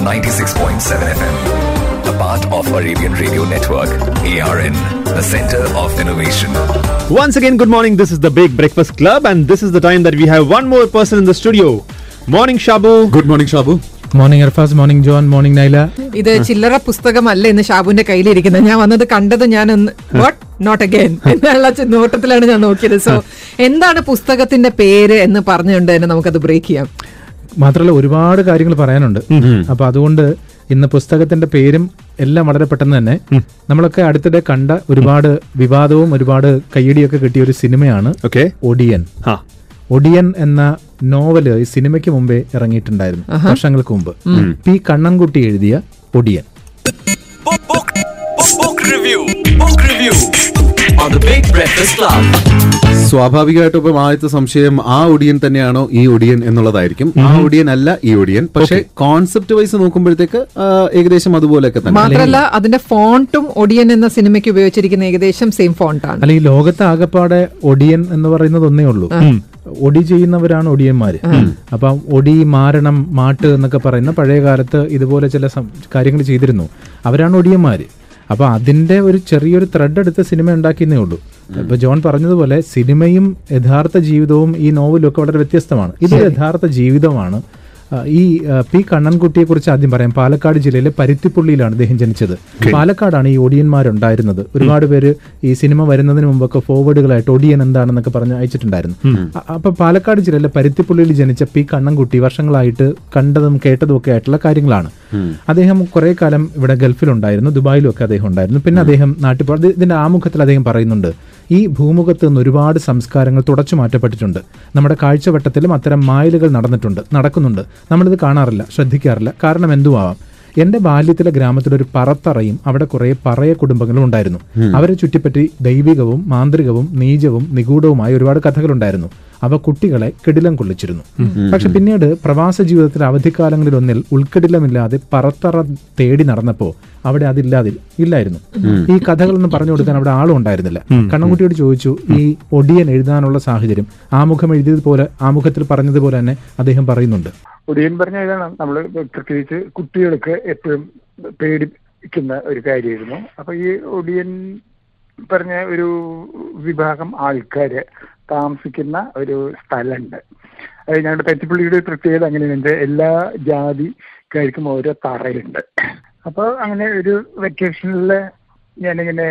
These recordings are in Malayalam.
96.7 FM. A part of Arabian Radio Network. ARN, the center of innovation. Once again, good morning. This is the Big Breakfast Club, and this is the time that we have one more person in the studio. Morning, Shabu. Good morning, Shabu. Morning Arfas morning John morning Naila ഇത് ചില്ലറ പുസ്തകമല്ല ഇന്ന് ഷാബുവിന്റെ കയ്യിലിരിക്കുന്നത് ഞാൻ വന്നത് കണ്ടത് ഞാൻ വാട്ട് നോട്ട് അഗൈൻ എന്നുള്ള നോട്ടത്തിലാണ് ഞാൻ നോക്കിയത് സോ എന്താണ് പുസ്തകത്തിന്റെ പേര് എന്ന് പറഞ്ഞുകൊണ്ട് തന്നെ നമുക്കത് ബ്രേക്ക് ചെയ്യാം മാത്രമല്ല ഒരുപാട് കാര്യങ്ങൾ പറയാനുണ്ട്. അപ്പൊ അതുകൊണ്ട് ഇന്ന് പുസ്തകത്തിന്റെ പേരും എല്ലാം വളരെ പെട്ടെന്ന് തന്നെ നമ്മളൊക്കെ അടുത്തിടെ കണ്ട ഒരുപാട് വിവാദവും ഒരുപാട് കയ്യടിയൊക്കെ കിട്ടിയ ഒരു സിനിമയാണ്. ഒഡിയൻ. ഒഡിയൻ എന്ന നോവൽ ഈ സിനിമയ്ക്ക് മുമ്പേ ഇറങ്ങിയിട്ടുണ്ടായിരുന്നു വർഷങ്ങൾക്ക് മുമ്പ്. പി കണ്ണൻകുട്ടി എഴുതിയ Odiyan review review book, book review. Book review. On the Big Breakfast Club. സ്വാഭാവികമായിട്ടും ഇപ്പം ആദ്യത്തെ സംശയം ആ ഒടിയൻ തന്നെയാണോ ഈ ഒടിയൻ എന്നുള്ളതായിരിക്കും. ആ ഒടിയൻ അല്ല ഈ ഒടിയൻ. പക്ഷെ കോൺസെപ്റ്റ് വൈസ് നോക്കുമ്പോഴത്തേക്ക് ഏകദേശം അതുപോലെയൊക്കെ തന്നെ. മാത്രമല്ല അതിന്റെ ഫോണ്ടും ഒടിയൻ എന്ന സിനിമയ്ക്ക് ഉപയോഗിച്ചിരിക്കുന്ന ഏകദേശം സെയിം ഫോണ്ടാണ് അല്ലെങ്കിൽ അല്ല ഈ ലോകത്ത് ആകപ്പാടെ ഒടിയൻ എന്ന് പറയുന്നത് ഒന്നേ ഉള്ളൂ. ഒടി ചെയ്യുന്നവരാണ് ഒടിയന്മാര്. അപ്പം ഒടി മാരണം മാട്ട് എന്നൊക്കെ പറയുന്ന പഴയ കാലത്ത് ഇതുപോലെ ചില കാര്യങ്ങൾ ചെയ്തിരുന്നു. അവരാണ് ഒടിയന്മാര്. അപ്പൊ അതിന്റെ ഒരു ചെറിയൊരു ത്രെഡ് എടുത്ത് സിനിമ ഉണ്ടാക്കിയെന്നേ ഉള്ളൂ. ഇപ്പൊ ജോൺ പറഞ്ഞതുപോലെ സിനിമയും യഥാർത്ഥ ജീവിതവും ഈ നോവലും ഒക്കെ വളരെ വ്യത്യസ്തമാണ്. ഇത് യഥാർത്ഥ ജീവിതമാണ്. ഈ പി കണ്ണൻകുട്ടിയെ കുറിച്ച് ആദ്യം പറയാം. പാലക്കാട് ജില്ലയിലെ പരുത്തിപ്പുള്ളിയിലാണ് അദ്ദേഹം ജനിച്ചത്. പാലക്കാടാണ് ഈ ഒടിയന്മാരുണ്ടായിരുന്നത് ഒരുപാട് പേര് ഈ സിനിമ വരുന്നതിന് മുമ്പൊക്കെ ഫോർവേഡുകളായിട്ട് ഒടിയൻ എന്താണെന്നൊക്കെ പറഞ്ഞ് അയച്ചിട്ടുണ്ടായിരുന്നു. അപ്പൊ പാലക്കാട് ജില്ലയിലെ പരുത്തിപ്പുള്ളിയിൽ ജനിച്ച പി കണ്ണൻകുട്ടി വർഷങ്ങളായിട്ട് കണ്ടതും കേട്ടതും ഒക്കെ ആയിട്ടുള്ള കാര്യങ്ങളാണ്. അദ്ദേഹം കുറെ കാലം ഇവിടെ ഗൾഫിലുണ്ടായിരുന്നു ദുബായിലും ഒക്കെ അദ്ദേഹം ഉണ്ടായിരുന്നു. പിന്നെ അദ്ദേഹം നാട്ടിൽ ഇതിന്റെ ആമുഖത്തിൽ അദ്ദേഹം പറയുന്നുണ്ട് ഈ ഭൂമുഖത്ത് നിന്ന് ഒരുപാട് സംസ്കാരങ്ങൾ തുടച്ചു മാറ്റപ്പെട്ടിട്ടുണ്ട്. നമ്മുടെ കാഴ്ചവട്ടത്തിലും അത്തരം മായലുകൾ നടന്നിട്ടുണ്ട് നടക്കുന്നുണ്ട്. നമ്മളിത് കാണാറില്ല ശ്രദ്ധിക്കാറില്ല. കാരണം എന്തുവാം എന്റെ ബാല്യത്തിലെ ഗ്രാമത്തിലൊരു പറത്തറയും അവിടെ കുറെ പറയ കുടുംബങ്ങളും ഉണ്ടായിരുന്നു. അവരെ ചുറ്റിപ്പറ്റി ദൈവികവും മാന്ത്രികവും നീചവും നിഗൂഢവുമായ ഒരുപാട് കഥകളുണ്ടായിരുന്നു. അവ കുട്ടികളെ കെടിലം കൊള്ളിച്ചിരുന്നു. പക്ഷെ പിന്നീട് പ്രവാസ ജീവിതത്തിലെ അവധിക്കാലങ്ങളിലൊന്നിൽ ഉൾക്കെടിലമില്ലാതെ പറത്തറ തേടി നടന്നപ്പോ അവിടെ അതില്ലാതെ ഇല്ലായിരുന്നു. ഈ കഥകളൊന്നും പറഞ്ഞു കൊടുക്കാൻ അവിടെ ആളും ഉണ്ടായിരുന്നില്ല. കണ്ണൻകുട്ടിയോട് ചോദിച്ചു ഈ ഒടിയൻ എഴുതാനുള്ള സാഹചര്യം ആമുഖം എഴുതിയതുപോലെ ആമുഖത്തിൽ പറഞ്ഞതുപോലെ തന്നെ അദ്ദേഹം പറയുന്നുണ്ട്. ഒടിയൻ പറഞ്ഞ ഇതാണ് നമ്മൾ പ്രത്യേകിച്ച് കുട്ടികൾക്ക് എപ്പോഴും പേടിക്കുന്ന ഒരു കാര്യമായിരുന്നു. അപ്പൊ ഈ ഒടിയൻ പറഞ്ഞ ഒരു വിഭാഗം ആൾക്കാര് താമസിക്കുന്ന ഒരു സ്ഥലമുണ്ട്. അത് ഞങ്ങളുടെ തെറ്റിപ്പുള്ളിയുടെ പ്രത്യേകത അങ്ങനെയുണ്ട്. എല്ലാ ജാതിക്കാർക്കും ഓരോ തറയുണ്ട് അപ്പോൾ അങ്ങനെ ഒരു വെക്കേഷനിൽ ഞാനിങ്ങനെ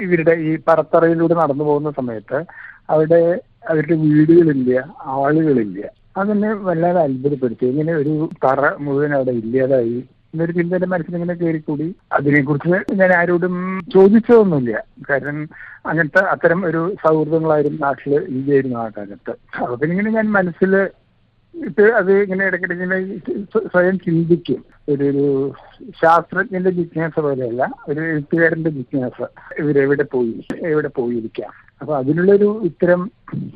ഇവരുടെ ഈ പറത്തറയിലൂടെ നടന്നു പോകുന്ന സമയത്ത് അവിടെ അവരുടെ വീടുകളില്ല ആളുകളില്ല. അതെന്നെ വല്ലാതെ അത്ഭുതപ്പെടുത്തി. ഇങ്ങനെ ഒരു തറ മുഴുവൻ അവിടെ ഇല്ലാതായി. എന്നൊരു ചിന്ത എന്റെ മനസ്സിലിങ്ങനെ കയറിക്കൂടി. അതിനെക്കുറിച്ച് ഞാൻ ആരോടും ചോദിച്ചതൊന്നുമില്ല. കാരണം അങ്ങനത്തെ അത്തരം ഒരു സൗഹൃദങ്ങളായിരുന്നു നാട്ടിൽ ഇല്ലായിരുന്നു ആ കാലത്ത്. അപ്പൊ പിന്നെ ഞാൻ മനസ്സിൽ ഇട്ട് അത് ഇങ്ങനെ ഇടയ്ക്കിടെ ഇങ്ങനെ സ്വയം ചിന്തിക്കും. ഒരു ഒരു ശാസ്ത്രജ്ഞന്റെ ജിജ്ഞാസ പോലെയല്ല ഒരു എഴുത്തുകാരന്റെ ജിജ്ഞാസ. ഇവരെവിടെ പോയി? എവിടെ പോയിരിക്കാം? അപ്പൊ അതിനുള്ളൊരു ഉത്തരം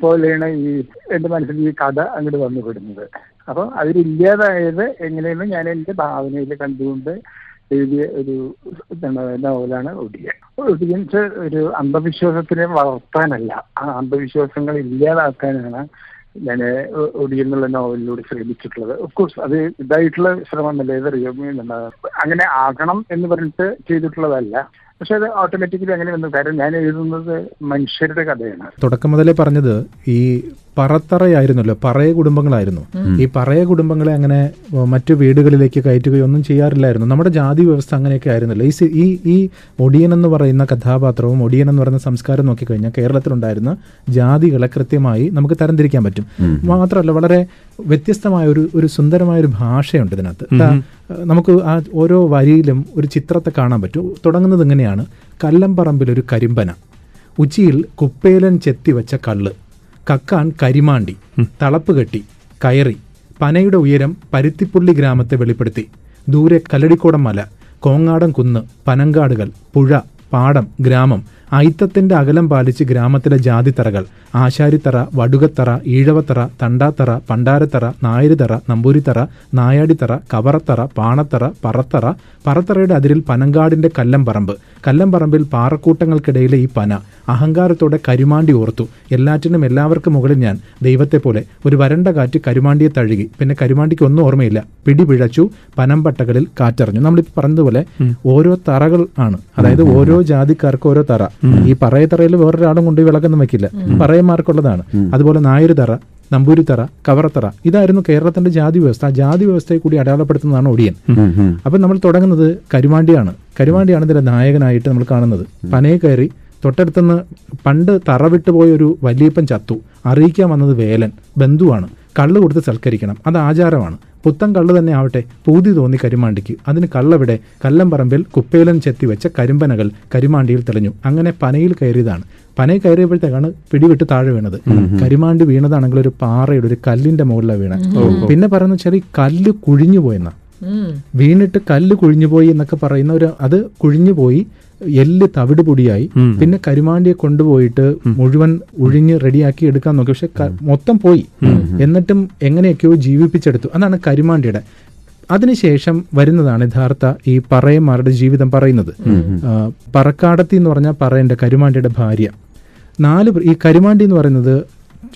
പോലെയാണ് ഈ എന്റെ മനസ്സിൽ ഈ കഥ അങ്ങോട്ട് വന്നുപെടുന്നത്. അപ്പൊ അതിലില്ലാതായത് എങ്ങനെയെന്ന് ഞാൻ എന്റെ ഭാവനയിൽ കണ്ടുകൊണ്ട് എഴുതിയ ഒരു നോവലാണ് ഒടിയൻ ഒടിയൻസ് ഒരു അന്ധവിശ്വാസത്തിനെ വളർത്താനല്ല ആ അന്ധവിശ്വാസങ്ങൾ ഇല്ലാതാക്കാനാണ് ഞാൻ ഒടിയൻ എന്നുള്ള നോവലിലൂടെ ശ്രമിച്ചിട്ടുള്ളത്. ഓഫ് കോഴ്സ് അത് ഇതായിട്ടുള്ള ശ്രമമല്ല അല്ലേ അങ്ങനെ ആകണം എന്ന് പറഞ്ഞിട്ട് ചെയ്തിട്ടുള്ളതല്ല. പക്ഷെ അത് ഓട്ടോമാറ്റിക്കലി അങ്ങനെ വന്നു. കാരണം ഞാൻ എഴുതുന്നത് മനുഷ്യരുടെ കഥയാണ്. തുടക്കം മുതലേ പറഞ്ഞത് ഈ പറത്തറയായിരുന്നല്ലോ പറയ കുടുംബങ്ങളായിരുന്നു. ഈ പറയ കുടുംബങ്ങളെ അങ്ങനെ മറ്റു വീടുകളിലേക്ക് കയറ്റുകയോ ഒന്നും ചെയ്യാറില്ലായിരുന്നു. നമ്മുടെ ജാതി വ്യവസ്ഥ അങ്ങനെയൊക്കെ ആയിരുന്നല്ലോ. ഈ ഈ ഈ ഒടിയൻ എന്ന് പറയുന്ന കഥാപാത്രവും ഒടിയൻ എന്ന് പറയുന്ന സംസ്കാരം നോക്കിക്കഴിഞ്ഞാൽ കേരളത്തിലുണ്ടായിരുന്ന ജാതികളെ കൃത്യമായി നമുക്ക് തരംതിരിക്കാൻ പറ്റും. മാത്രമല്ല വളരെ വ്യത്യസ്തമായ ഒരു ഒരു സുന്ദരമായ ഒരു ഭാഷയുണ്ട് ഇതിനകത്ത്. നമുക്ക് ആ ഓരോ വരിയിലും ഒരു ചിത്രത്തെ കാണാൻ പറ്റും. തുടങ്ങുന്നത് എങ്ങനെയാണ് കല്ലമ്പറമ്പിൽ ഒരു കരിമ്പന. ഉച്ചിയിൽ കുപ്പേലൻ ചെത്തിവെച്ച കള്ള്. കക്കാൻ കരിമാണ്ടി. തളപ്പ് കെട്ടി. കയറി. പനയുടെ ഉയരം പരുത്തിപ്പുള്ളി ഗ്രാമത്തെ വെളിപ്പെടുത്തി. ദൂരെ കല്ലടിക്കോടം മല. കോങ്ങാടൻ കുന്ന്. പനങ്കാടുകൾ. പുഴ. പാടം. ഗ്രാമം. അയിത്തത്തിന്റെ അകലം പാലിച്ച് ഗ്രാമത്തിലെ ജാതിത്തറകൾ ആശാരിത്തറ വടുകത്തറ ഈഴവത്തറ തണ്ടാത്തറ പണ്ടാരത്തറ നായരുതറ നമ്പൂരിത്തറ നായാടിത്തറ കവറത്തറ പാണത്തറ പറത്തറ പറത്തറയുടെ അതിരിൽ പനങ്കാടിന്റെ കല്ലംപറമ്പ്. കല്ലംപറമ്പിൽ പാറക്കൂട്ടങ്ങൾക്കിടയിലെ ഈ പന അഹങ്കാരത്തോടെ കരുമാണ്ടി ഓർത്തു. എല്ലാറ്റിനും എല്ലാവർക്കും മുകളിൽ ഞാൻ ദൈവത്തെ പോലെ ഒരു വരണ്ട കാറ്റ് കരുമാണ്ടിയെ തഴുകി. പിന്നെ കരുമാണ്ടിക്ക് ഒന്നും ഓർമ്മയില്ല. പിടി പിഴച്ചു പനമ്പട്ടകളിൽ കാറ്ററിഞ്ഞു. നമ്മളിപ്പോൾ പറഞ്ഞതുപോലെ ഓരോ തറകൾ ആണ്. അതായത് ഓരോ ജാതിക്കാർക്ക് ഓരോ തറ. ഈ പറയത്തറയിൽ വേറൊരാളും കൊണ്ട് വിളക്കൊന്നും വെക്കില്ല. പറയന്മാർക്കുള്ളതാണ്. അതുപോലെ നായര് തറ നമ്പൂരിത്തറ കവറത്തറ ഇതായിരുന്നു കേരളത്തിന്റെ ജാതി വ്യവസ്ഥ. ആ ജാതി വ്യവസ്ഥയെ കൂടി അടയാളപ്പെടുത്തുന്നതാണ് ഒടിയൻ. അപ്പൊ നമ്മൾ തുടങ്ങുന്നത് കരുമാണ്ടിയാണ്. കരുമാണ്ടിയാണ് ഇതിന്റെ നായകനായിട്ട് നമ്മൾ കാണുന്നത്. പനയെ കയറി തൊട്ടടുത്തുനിന്ന് പണ്ട് തറ വിട്ടുപോയ ഒരു വലിയപ്പൻ ചത്തു. അറിയിക്കാൻ വന്നത് വേലൻ ബന്ധുവാണ്. കള്ളു കൊടുത്ത് സൽക്കരിക്കണം. അത് ആചാരമാണ്. പുത്തൻ കള്ള് തന്നെ ആവട്ടെ പൂതി തോന്നി കരിമാണ്ടിക്ക്. അതിന് കള്ളവിടെ കല്ലംപറമ്പിൽ കുപ്പേലൻ ചെത്തി വെച്ച കരിമ്പനകൾ കരിമാണ്ടിയിൽ തെളിഞ്ഞു. അങ്ങനെ പനയിൽ കയറിയതാണ്. പനയിൽ കയറിയപ്പോഴത്തേക്കാണ് പിടിവിട്ട് താഴെ വീണത്. കരിമാണ്ടി വീണതാണെങ്കിൽ ഒരു പാറയുടെ ഒരു കല്ലിന്റെ മുകളിലാണ് വീണ. പിന്നെ പറയുന്ന വെച്ചാൽ ഈ കല്ല് കുഴിഞ്ഞു പോയെന്ന വീണിട്ട് കല്ല് കുഴിഞ്ഞുപോയി എന്നൊക്കെ പറയുന്ന ഒരു അത് കുഴിഞ്ഞുപോയി എല്ല് തവിട് പൊടിയായി പിന്നെ കരുമാണ്ടിയെ കൊണ്ടുപോയിട്ട് മുഴുവൻ ഉഴിഞ്ഞ് റെഡിയാക്കി എടുക്കാൻ നോക്കി. പക്ഷെ മൊത്തം പോയി. എന്നിട്ടും എങ്ങനെയൊക്കെയോ ജീവിപ്പിച്ചെടുത്തു. അതാണ് കരുമാണ്ടിയുടെ. അതിനുശേഷം വരുന്നതാണ് യഥാർത്ഥ ഈ പറയന്മാരുടെ ജീവിതം പറയുന്നത്. പറക്കാടത്തി എന്ന് പറഞ്ഞാൽ പറയന്റെ കരുമാണ്ടിയുടെ ഭാര്യ. നാല് ഈ കരുമാണ്ടി എന്ന് പറയുന്നത്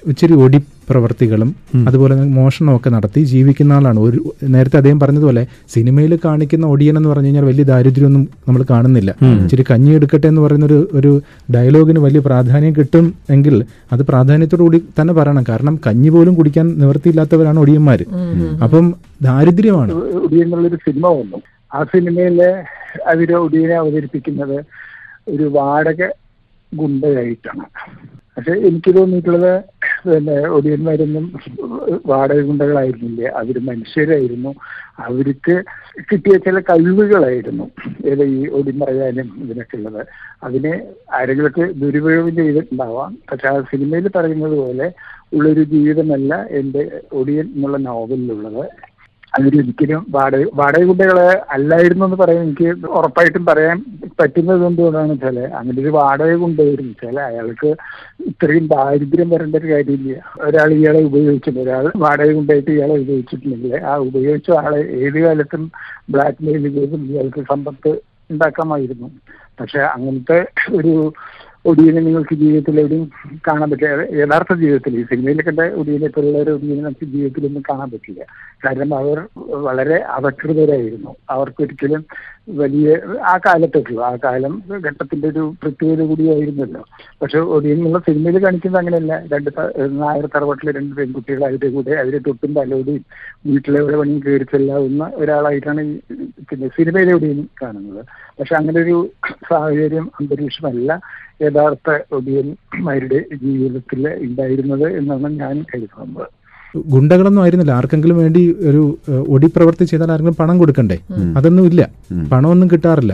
ഇച്ചിരി ഒടി പ്രവർത്തികളും അതുപോലെ തന്നെ മോഷണമൊക്കെ നടത്തി ജീവിക്കുന്ന ആളാണ്. ഒരു നേരത്തെ അദ്ദേഹം പറഞ്ഞതുപോലെ സിനിമയിൽ കാണിക്കുന്ന ഒടിയൻ എന്ന് പറഞ്ഞു കഴിഞ്ഞാൽ വലിയ ദാരിദ്ര്യമൊന്നും നമ്മൾ കാണുന്നില്ല. ഇച്ചിരി കഞ്ഞി എടുക്കട്ടെ എന്ന് പറയുന്ന ഒരു ഒരു ഡയലോഗിന് വലിയ പ്രാധാന്യം കിട്ടും എങ്കിൽ അത് പ്രാധാന്യത്തോടു കൂടി തന്നെ പറയണം. കാരണം കഞ്ഞി പോലും കുടിക്കാൻ നിവൃത്തിയില്ലാത്തവരാണ് ഒടിയന്മാര്. അപ്പം ദാരിദ്ര്യമാണ്. സിനിമ വന്നു. ആ സിനിമയിലെ അവർ ഒടിയനെ അവതരിപ്പിക്കുന്നത് ഒരു വാടക ഗുണ്ടയായിട്ടാണ്. പക്ഷെ എനിക്ക് തോന്നിയിട്ടുള്ളത് പിന്നെ ഒടിയന്മാരൊന്നും വാടക ഗുണ്ടകളായിരുന്നില്ല അവർ മനുഷ്യരായിരുന്നു. അവർക്ക് കിട്ടിയ ചില കഴിവുകളായിരുന്നു ഏത് ഈ ഒടി പറയാനും ഇതിനൊക്കെ ഉള്ളത്. അതിനെ ആരെങ്കിലൊക്കെ ദുരുപയോഗം ചെയ്തിട്ടുണ്ടാവാം. പക്ഷെ ആ സിനിമയിൽ പറയുന്നത് പോലെ ഉള്ളൊരു ജീവിതമല്ല എന്റെ ഒടിയൻ എന്നുള്ള നോവലിലുള്ളത്. അവരൊരിക്കലും വാടക വാടക കുട്ടികളെ അല്ലായിരുന്നു എന്ന് പറയാൻ എനിക്ക് ഉറപ്പായിട്ടും പറയാൻ പറ്റുന്നത് എന്തുകൊണ്ടാണെന്ന് വെച്ചാൽ അങ്ങനെ ഒരു വാടക കൊണ്ടുവരും. വെച്ചാൽ അയാൾക്ക് ഇത്രയും ദാരിദ്ര്യം വരേണ്ട ഒരു കാര്യമില്ല. ഒരാൾ ഇയാളെ ഉപയോഗിച്ചിട്ടുണ്ട് ഒരാൾ വാടക കൊണ്ടായിട്ട് ഇയാളെ ഉപയോഗിച്ചിട്ടുണ്ടെങ്കിൽ ആ ഉപയോഗിച്ച ആളെ ഏത് കാലത്തും ബ്ലാക്ക് മെയിൽ ചെയ്തും ഇയാൾക്ക് സമ്പത്ത് ഉണ്ടാക്കാമായിരുന്നു. പക്ഷെ അങ്ങനത്തെ ഒരു ഒടിയനെ നിങ്ങൾക്ക് ജീവിതത്തിൽ എവിടെയും കാണാൻ പറ്റില്ല. യഥാർത്ഥ ജീവിതത്തിൽ ഈ സിനിമയിൽ കണ്ട ഒടിയനെ പോലുള്ളവരെ ഒടിയനെ നമുക്ക് ജീവിതത്തിലൊന്നും കാണാൻ പറ്റില്ല. കാരണം അവർ വളരെ അവകൃതരായിരുന്നു അവർക്കൊരിക്കലും വലിയ ആ കാലത്തൊക്കെയോ ആ കാലം ഘട്ടത്തിന്റെ ഒരു പ്രത്യേകത കൂടിയായിരുന്നല്ലോ. പക്ഷെ ഒടിയൻ എന്നുള്ള സിനിമയിൽ കാണിക്കുന്നത് അങ്ങനെയല്ല. രണ്ട് നായർ തറവാട്ടിലെ രണ്ട് പെൺകുട്ടികൾ അവരുടെ കൂടെ അവരെ തൊട്ടും തലോടിയും വീട്ടിലെ ഒരു പണിയും കയറി ചെല്ലാവുന്ന ഒരാളായിട്ടാണ് ഈ പിന്നെ സിനിമയിലെ ഒടിയൻ കാണുന്നത്. പക്ഷെ അങ്ങനെ ഒരു സാഹചര്യം അന്തരീക്ഷമല്ല. യഥാർത്ഥ ഒടിയന്മാരുടെ ജീവിതത്തിൽ ഉണ്ടായിരുന്നത് എന്നാണ് ഞാൻ കരുതുന്നത്. ഗുണ്ടകളൊന്നും ആയിരുന്നില്ല. ആർക്കെങ്കിലും വേണ്ടി ഒരു ഒടി പ്രവർത്തി ചെയ്താൽ ആർക്കെങ്കിലും പണം കൊടുക്കണ്ടേ? അതൊന്നും ഇല്ല. പണമൊന്നും കിട്ടാറില്ല.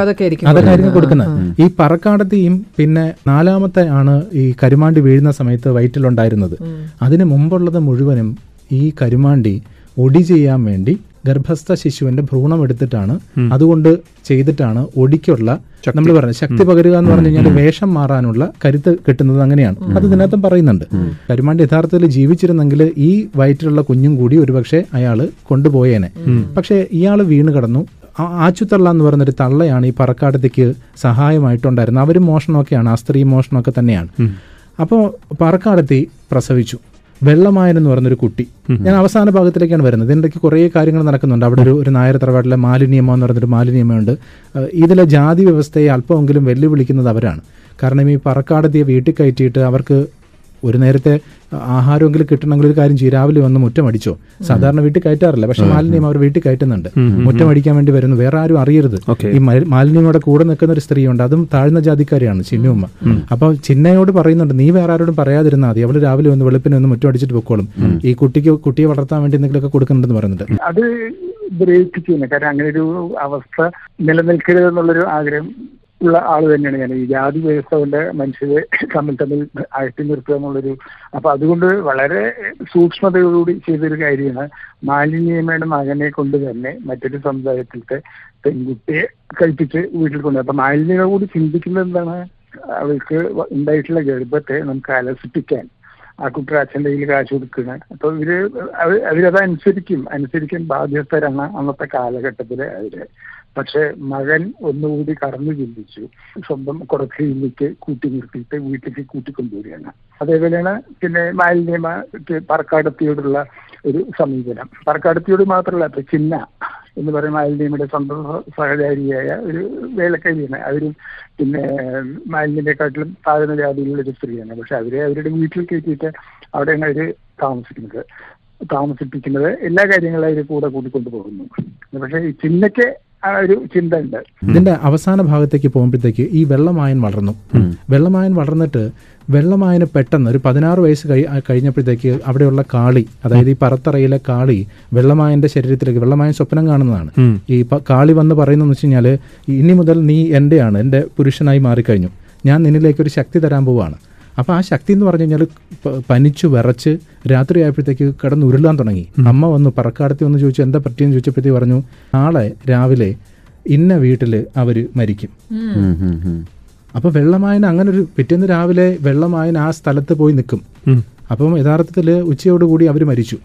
അതൊക്കെ ആയിരിക്കും കൊടുക്കുന്നത്. ഈ പറക്കാടത്തെയും പിന്നെ നാലാമത്തെ ആണ് ഈ കരുമാണ്ടി വീഴുന്ന സമയത്ത് വയറ്റിലുണ്ടായിരുന്നത്. അതിന് മുമ്പുള്ളത് മുഴുവനും ഈ കരുമാണ്ടി ഒടി ചെയ്യാൻ വേണ്ടി ഗർഭസ്ഥ ശിശുവിന്റെ ഭ്രൂണം എടുത്തിട്ടാണ്. അതുകൊണ്ട് ചെയ്തിട്ടാണ് ഒടിക്കുള്ള നമ്മൾ പറഞ്ഞ ശക്തി പകരുക എന്ന് പറഞ്ഞു കഴിഞ്ഞാൽ വേഷം മാറാനുള്ള കരുത്ത് കിട്ടുന്നത് അങ്ങനെയാണ്. അത് ഇതിനകത്തും പറയുന്നുണ്ട്. കരുമാണ്ട് യഥാർത്ഥത്തിൽ ജീവിച്ചിരുന്നെങ്കിൽ ഈ വയറ്റിലുള്ള കുഞ്ഞും കൂടി ഒരുപക്ഷെ അയാൾ കൊണ്ടുപോയേനെ. പക്ഷെ ഇയാൾ വീണ് കടന്നു. ആച്ചുത്തള്ള എന്ന് പറയുന്നൊരു തള്ളയാണ് ഈ പറക്കാടത്തേക്ക് സഹായമായിട്ടുണ്ടായിരുന്നത്. അവരും മോഷണമൊക്കെയാണ്. ആ സ്ത്രീ മോഷണമൊക്കെ തന്നെയാണ്. അപ്പോൾ പറക്കാടത്തി പ്രസവിച്ചു. വെള്ളമായൻ എന്ന് പറയുന്നൊരു കുട്ടി. ഞാൻ അവസാന ഭാഗത്തിലേക്കാണ് വരുന്നത്. ഇതിന്റെ കുറേ കാര്യങ്ങൾ നടക്കുന്നുണ്ട്. അവിടെ ഒരു ഒരു നായർ തറവാട്ടിലെ മാലിന്യമ എന്ന് പറഞ്ഞൊരു മാലിന്യമുണ്ട് ഇതിലെ ജാതി വ്യവസ്ഥയെ അല്പമെങ്കിലും വെല്ലുവിളിക്കുന്നത് അവരാണ്. കാരണം ഈ പറക്കാടത്തിയെ വീട്ടിൽ കയറ്റിയിട്ട് അവർക്ക് ഒരു നേരത്തെ ആഹാരമെങ്കിലും കിട്ടണമെങ്കിൽ ഒരു കാര്യം ചെയ്യും. രാവിലെ വന്ന് മുറ്റം അടിച്ചോ. സാധാരണ വീട്ടിൽ കയറ്റാറില്ല. പക്ഷെ മാലിന്യം അവർ വീട്ടിൽ കയറ്റുന്നുണ്ട്. മുറ്റം അടിക്കാൻ വേണ്ടി വരുന്നു. വേറെ ആരും അറിയരുത്. ഈ മാലിന്യങ്ങളുടെ കൂടെ നിൽക്കുന്ന ഒരു സ്ത്രീയുണ്ട്. അതും താഴ്ന്ന ജാതിക്കാരിയാണ് ചിന്നുമ്മ അപ്പൊ ചിന്നയോട് പറയുന്നുണ്ട് നീ വേറെ ആരോടും പറയാതിരുന്നാൽ മതി. അവൾ രാവിലെ ഒന്ന് വെളുപ്പിനെ ഒന്ന് മുറ്റം അടിച്ചിട്ട് പൊക്കോളും. ഈ കുട്ടിക്ക് കുട്ടിയെ വളർത്താൻ വേണ്ടി എന്തെങ്കിലുമൊക്കെ കൊടുക്കുന്നുണ്ടെന്ന് പറയുന്നുണ്ട്. അത് ബ്രേക്ക് ചെയ്യുന്നത് കാരണം അങ്ങനെ ഒരു അവസ്ഥ നിലനിൽക്കരുത് എന്നുള്ളൊരു ആഗ്രഹം ഉള്ള ആൾ തന്നെയാണ് ഞാൻ. ഈ ജാതി വ്യവസ്ഥ കൊണ്ട് മനുഷ്യരെ തമ്മിൽ തമ്മിൽ അകറ്റി നിർത്തുക എന്നുള്ളൊരു അപ്പൊ അതുകൊണ്ട് വളരെ സൂക്ഷ്മതയോടുകൂടി ചെയ്തൊരു കാര്യമാണ് മാലിന്യമയുടെ മകനെ കൊണ്ട് തന്നെ മറ്റൊരു സമുദായത്തിലത്തെ പെൺകുട്ടിയെ കഴിപ്പിച്ച് വീട്ടിൽ കൊണ്ട് അപ്പൊ മാലിന്യങ്ങൾ കൂടി ചിന്തിക്കുന്നത് എന്താണ്? അവൾക്ക് ഉണ്ടായിട്ടുള്ള ഗർഭത്തെ നമുക്ക് അലസിപ്പിക്കാൻ. ആ കുട്ടി അച്ഛന്റെ കയ്യിൽ കാശ് കൊടുക്കുന്നത് അപ്പൊ ഇവർ അവ- അവരത് അനുസരിക്കും അനുസരിക്കാൻ ബാധ്യസ്ഥരാണ് അന്നത്തെ കാലഘട്ടത്തിലെ അവർ. പക്ഷെ മകൻ ഒന്നുകൂടി കടന്നു ചിന്തിച്ചു. സ്വന്തം കുറച്ചിലേക്ക് കൂട്ടി നിർത്തിയിട്ട് വീട്ടിലേക്ക് കൂട്ടിക്കൊണ്ടുവരികയാണ്. അതേപോലെയാണ് പിന്നെ മാലിന്യമ പറക്കാടത്തിയോടുള്ള ഒരു സമീപനം. പറക്കാടത്തിയോട് മാത്രമല്ല ഇപ്പൊ ചിന്ന എന്ന് പറയുന്ന മാലിന്യയുടെ സ്വന്തം സഹചാരിയായ ഒരു വേലക്കാരിയാണ് അവരും പിന്നെ മാലിന്യത്തെക്കാട്ടിലും താഴ്ന്ന ജാതിയിലുള്ള ഒരു സ്ത്രീയാണ്. പക്ഷെ അവരെ അവരുടെ വീട്ടിൽ കയറ്റിയിട്ട് അവിടെയാണ് അവർ താമസിക്കുന്നത്. താമസിപ്പിക്കുന്നത് എല്ലാ കാര്യങ്ങളും അവർ കൂടെ കൂട്ടിക്കൊണ്ടു പോകുന്നു പക്ഷെ ഈ ചിന്നയ്ക്ക് ആ ഒരു ചിന്ത ഉണ്ട് ഇതിന്റെ അവസാന ഭാഗത്തേക്ക് പോകുമ്പോഴത്തേക്ക് ഈ വെള്ളമായൻ വളർന്നു. വെള്ളമായൻ വളർന്നിട്ട് വെള്ളമായന് പെട്ടെന്ന് ഒരു പതിനാറ് വയസ്സ് കഴി കഴിഞ്ഞപ്പോഴത്തേക്ക് അവിടെയുള്ള കാളി അതായത് ഈ പറത്തറയിലെ കാളി വെള്ളമായന്റെ ശരീരത്തിലേക്ക് വെള്ളമായൻ സ്വപ്നം കാണുന്നതാണ്. ഈ കാളി വന്ന് പറയുന്നതെന്ന് വെച്ച് കഴിഞ്ഞാൽ ഇനി മുതൽ നീ എന്റെയാണ് എന്റെ പുരുഷനായി മാറിക്കഴിഞ്ഞു. ഞാൻ നിന്നിലേക്ക് ഒരു ശക്തി തരാൻ പോവാണ്. അപ്പോൾ ആ ശക്തി എന്ന് പറഞ്ഞു കഴിഞ്ഞാൽ പനിച്ചു വിറച്ച് രാത്രി ആയപ്പോഴത്തേക്ക് കിടന്ന് ഉരുളാൻ തുടങ്ങി. അമ്മ വന്ന് പറക്കാടത്തി വന്ന് ചോദിച്ചു എന്താ പറ്റിയെന്ന് ചോദിച്ചപ്പോഴത്തേക്ക് പറഞ്ഞു നാളെ രാവിലെ ഇന്ന വീട്ടിൽ അവർ മരിക്കും. വെള്ളമായന. അപ്പോൾ വെള്ളമായൻ അങ്ങനെ ഒരു പിറ്റേന്ന് രാവിലെ വെള്ളമായന ആ സ്ഥലത്ത് പോയി നിൽക്കും അപ്പം യഥാർത്ഥത്തിൽ ഉച്ചയോടുകൂടി അവർ മരിച്ചു.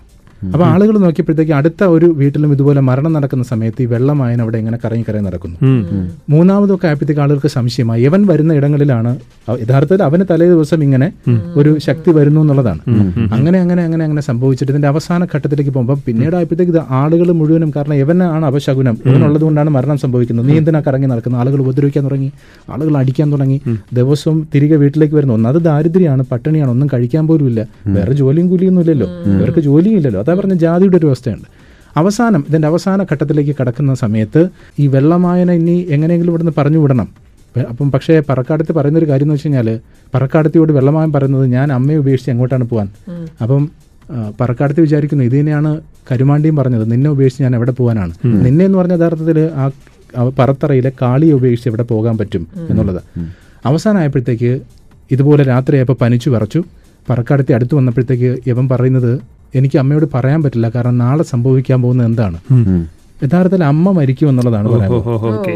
അപ്പോൾ ആളുകൾ നോക്കിയപ്പോഴത്തേക്ക് അടുത്ത ഒരു വീട്ടിലും ഇതുപോലെ മരണം നടക്കുന്ന സമയത്ത് ഈ വെള്ളമായൻ അവിടെ ഇങ്ങനെ കറങ്ങി കറങ്ങി നടക്കുന്നു. മൂന്നാമതൊക്കെ ആയപ്പോഴത്തേക്ക് ആളുകൾക്ക് സംശയമായി. ഇവൻ വരുന്ന ഇടങ്ങളിലാണ് യഥാർത്ഥത്തിൽ അവന് തലേ ദിവസം ഇങ്ങനെ ഒരു ശക്തി വരുന്നു എന്നുള്ളതാണ്. അങ്ങനെ അങ്ങനെ അങ്ങനെ അങ്ങനെ സംഭവിച്ചിട്ട് ഇതിന്റെ അവസാന ഘട്ടത്തിലേക്ക് പോകുമ്പോൾ പിന്നീട് ആയപ്പോഴത്തേക്ക് ഇത് ആളുകൾ മുഴുവനും കാരണം ഇവനാണ് അപശകുനം. ഇവനുള്ളത് കൊണ്ടാണ് മരണം സംഭവിക്കുന്നത്. നീ എന്തിനാ കറങ്ങി നടക്കുന്നത് ആളുകൾ ഉപദ്രവിക്കാൻ തുടങ്ങി. ആളുകൾ അടിക്കാൻ തുടങ്ങി. ദിവസവും തിരികെ വീട്ടിലേക്ക് വരുന്നു. ഒന്നത് ദാരിദ്ര്യമാണ് പട്ടിണിയാണ് ഒന്നും കഴിക്കാൻ പോലും ഇല്ല വേറെ ജോലിയും കൂലിയൊന്നും ഇല്ലല്ലോ. ഇവർക്ക് ജോലിയും ഇല്ലല്ലോ. അതാ പറഞ്ഞ ജാതിയുടെ ഒരു അവസ്ഥയുണ്ട്. അവസാനം ഇതിന്റെ അവസാന ഘട്ടത്തിലേക്ക് കടക്കുന്ന സമയത്ത് ഈ വെള്ളമായന ഇനി എങ്ങനെയെങ്കിലും ഇവിടുന്ന് പറഞ്ഞു വിടണം. അപ്പം പക്ഷേ പറക്കാടത്ത് പറയുന്നൊരു കാര്യം എന്ന് വെച്ച് കഴിഞ്ഞാൽ പറക്കാടത്തിയോട് വെള്ളമായം പറയുന്നത് ഞാൻ അമ്മയെ ഉപേക്ഷിച്ച് എങ്ങോട്ടാണ് പോകാൻ അപ്പം പറക്കാടത്തി വിചാരിക്കുന്നു ഇത് തന്നെയാണ് കരുമാണ്ടിയും പറഞ്ഞത്. നിന്നെ ഉപേക്ഷിച്ച് ഞാൻ എവിടെ പോകാനാണ് നിന്നെ എന്ന് പറഞ്ഞ യഥാർത്ഥത്തിൽ ആ ആ പറത്തറയിലെ കാളിയെ ഉപേക്ഷിച്ച് എവിടെ പോകാൻ പറ്റും എന്നുള്ളത്. അവസാനമായപ്പോഴത്തേക്ക് ഇതുപോലെ രാത്രിയായപ്പോൾ പനിച്ചു വിറച്ചു. പറക്കാടത്തി അടുത്ത് വന്നപ്പോഴത്തേക്ക് യവൻ പറയുന്നത് എനിക്ക് അമ്മയോട് പറയാൻ പറ്റില്ല. കാരണം നാളെ സംഭവിക്കാൻ പോകുന്ന എന്താണ്? യഥാർത്ഥത്തിൽ അമ്മ മരിക്കും എന്നുള്ളതാണ് പറയുന്നത് ഓക്കെ.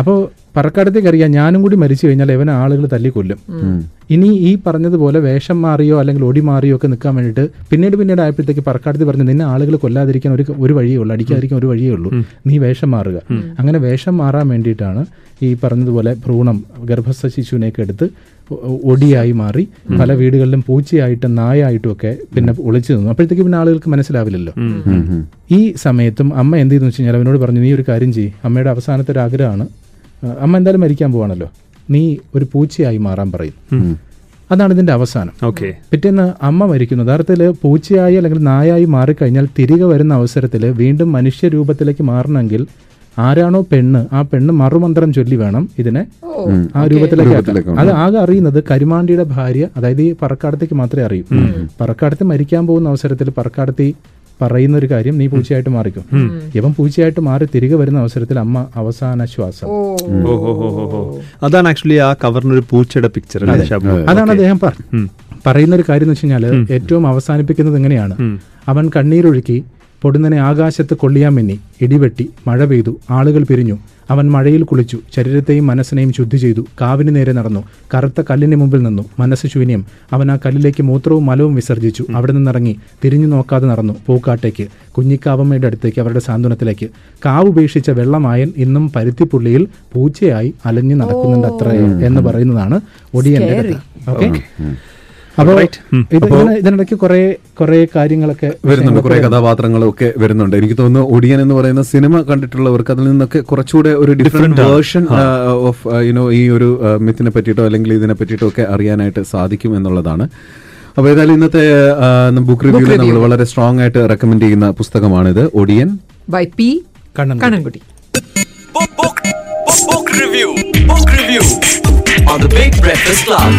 അപ്പോൾ പറക്കാടത്തേക്ക് അറിയാം ഞാനും കൂടി മരിച്ചു കഴിഞ്ഞാൽ ഇവനെ ആളുകൾ തല്ലിക്കൊല്ലും. ഇനി ഈ പറഞ്ഞതുപോലെ വേഷം മാറിയോ അല്ലെങ്കിൽ ഓടി മാറിയോ ഒക്കെ നിൽക്കാൻ വേണ്ടിയിട്ട് പിന്നീട് പിന്നീട് ആയപ്പോഴത്തേക്ക് പറക്കാടത്തി പറഞ്ഞു നിന്നെ ആളുകൾ കൊല്ലാതിരിക്കാൻ ഒരു ഒരു വഴിയേ ഉള്ളൂ അടിക്കാതിരിക്കാൻ ഒരു വഴിയേ ഉള്ളൂ. നീ വേഷം മാറുക. അങ്ങനെ വേഷം മാറാൻ വേണ്ടിയിട്ടാണ് ഈ പറഞ്ഞതുപോലെ ഭ്രൂണം ഗർഭസ്ഥ ശിശുവിനെയൊക്കെ എടുത്ത് ഒടിയായി മാറി പല വീടുകളിലും പൂച്ചയായിട്ടും നായായിട്ടും ഒക്കെ പിന്നെ ഒളിച്ചു നിന്നു. അപ്പോഴത്തേക്ക് പിന്നെ ആളുകൾക്ക് മനസ്സിലാവില്ലല്ലോ. ഈ സമയത്തും അമ്മ എന്ത് ചെയ്തെന്ന് വെച്ച് കഴിഞ്ഞാൽ അവനോട് പറഞ്ഞു നീ ഒരു കാര്യം ചെയ്യ്. അമ്മയുടെ അവസാനത്തെ ഒരു ആഗ്രഹമാണ്. അമ്മ എന്തായാലും മരിക്കാൻ പോവാണല്ലോ. നീ ഒരു പൂച്ചയായി മാറാൻ പറയും. അതാണ് ഇതിന്റെ അവസാനം. ഓക്കെ. പിറ്റേന്ന് അമ്മ മരിക്കുന്നു യഥാർത്ഥത്തിൽ പൂച്ചയായി അല്ലെങ്കിൽ നായായി മാറിക്കഴിഞ്ഞാൽ തിരികെ വരുന്ന അവസരത്തിൽ വീണ്ടും മനുഷ്യരൂപത്തിലേക്ക് മാറണമെങ്കിൽ ആരാണോ പെണ്ണ് ആ പെണ്ണ് മറുമന്ത്രം ചൊല്ലി വേണം ഇതിനെ ആ രൂപത്തിലേക്ക് രൂപത്തിലേക്ക് അത് ആകെ അറിയുന്നത് കരുമാണ്ടിയുടെ ഭാര്യ അതായത് ഈ പറക്കാടത്തേക്ക് മാത്രമേ അറിയൂ. പറക്കാടത്ത് മരിക്കാൻ പോകുന്ന അവസരത്തിൽ പറക്കാടത്തി പറയുന്ന ഒരു കാര്യം നീ പൂച്ചയായിട്ട് മാറിക്കും. ഇവൻ പൂച്ചയായിട്ട് മാറി തിരികെ വരുന്ന അവസരത്തിൽ അമ്മ അവസാന ശ്വാസം. അതാണ് ആക്ച്വലി ആ കവറിനൊരു പൂച്ചയുടെ പിക്ചർ അല്ലേ? ഷാബു അതാണ് അദ്ദേഹം പറ- പറയുന്ന ഒരു കാര്യം എന്ന് വെച്ച് കഴിഞ്ഞാൽ ഏറ്റവും അവസാനിപ്പിക്കുന്നത് എങ്ങനെയാണ് അവൻ കണ്ണീരൊഴുക്കി പൊടുന്നനെ ആകാശത്ത് കൊള്ളിയാൻ മിന്നി ഇടിവെട്ടി മഴ പെയ്തു ആളുകൾ പിരിഞ്ഞു. അവൻ മഴയിൽ കുളിച്ചു ശരീരത്തെയും മനസ്സിനെയും ശുദ്ധി ചെയ്തു കാവിന് നേരെ നടന്നു. കറുത്ത കല്ലിന് മുമ്പിൽ നിന്നു മനസ്സ് ശൂന്യം. അവൻ ആ കല്ലിലേക്ക് മൂത്രവും മലവും വിസർജിച്ചു. അവിടെ നിന്നിറങ്ങി തിരിഞ്ഞു നോക്കാതെ നടന്നു പൂക്കാട്ടേക്ക് കുഞ്ഞിക്കാവമ്മയുടെ അടുത്തേക്ക് അവരുടെ സാന്ത്വനത്തിലേക്ക്. കാവ് ഉപേക്ഷിച്ച വെള്ളമായൻ ഇന്നും പരുത്തിപ്പുള്ളിയിൽ പൂച്ചയായി അലഞ്ഞു നടക്കുന്നുണ്ട് അത്രേ എന്ന് പറയുന്നതാണ് ഒടിയന്റെ കഥ. ഓക്കെ അപ്പോൾ ഇതിനിടയ്ക്ക് കുറെ കുറെ കാര്യങ്ങളൊക്കെ വരുന്നുണ്ട് കുറെ കഥാപാത്രങ്ങളൊക്കെ വരുന്നുണ്ട്. എനിക്ക് തോന്നുന്നു ഒടിയൻ എന്ന് പറയുന്ന സിനിമ കണ്ടിട്ടുള്ളവർക്ക് അതിൽ നിന്നൊക്കെ കുറച്ചുകൂടെ ഒരു ഡിഫറെന്റ് വേർഷൻ ഓഫ് യുനോ ഈ ഒരു മിത്തിനെ പറ്റിയിട്ടോ അല്ലെങ്കിൽ ഇതിനെ പറ്റിയിട്ടോ ഒക്കെ അറിയാനായിട്ട് സാധിക്കും എന്നുള്ളതാണ്. അപ്പോൾ ഏതായാലും ഇന്നത്തെ ബുക്ക് റിവ്യൂ നമ്മൾ വളരെ സ്ട്രോങ് ആയിട്ട് റെക്കമെൻഡ് ചെയ്യുന്ന പുസ്തകമാണിത്. Odiyan. By P Kannan Kannankutty. Review review. On the Big Breakfast Club.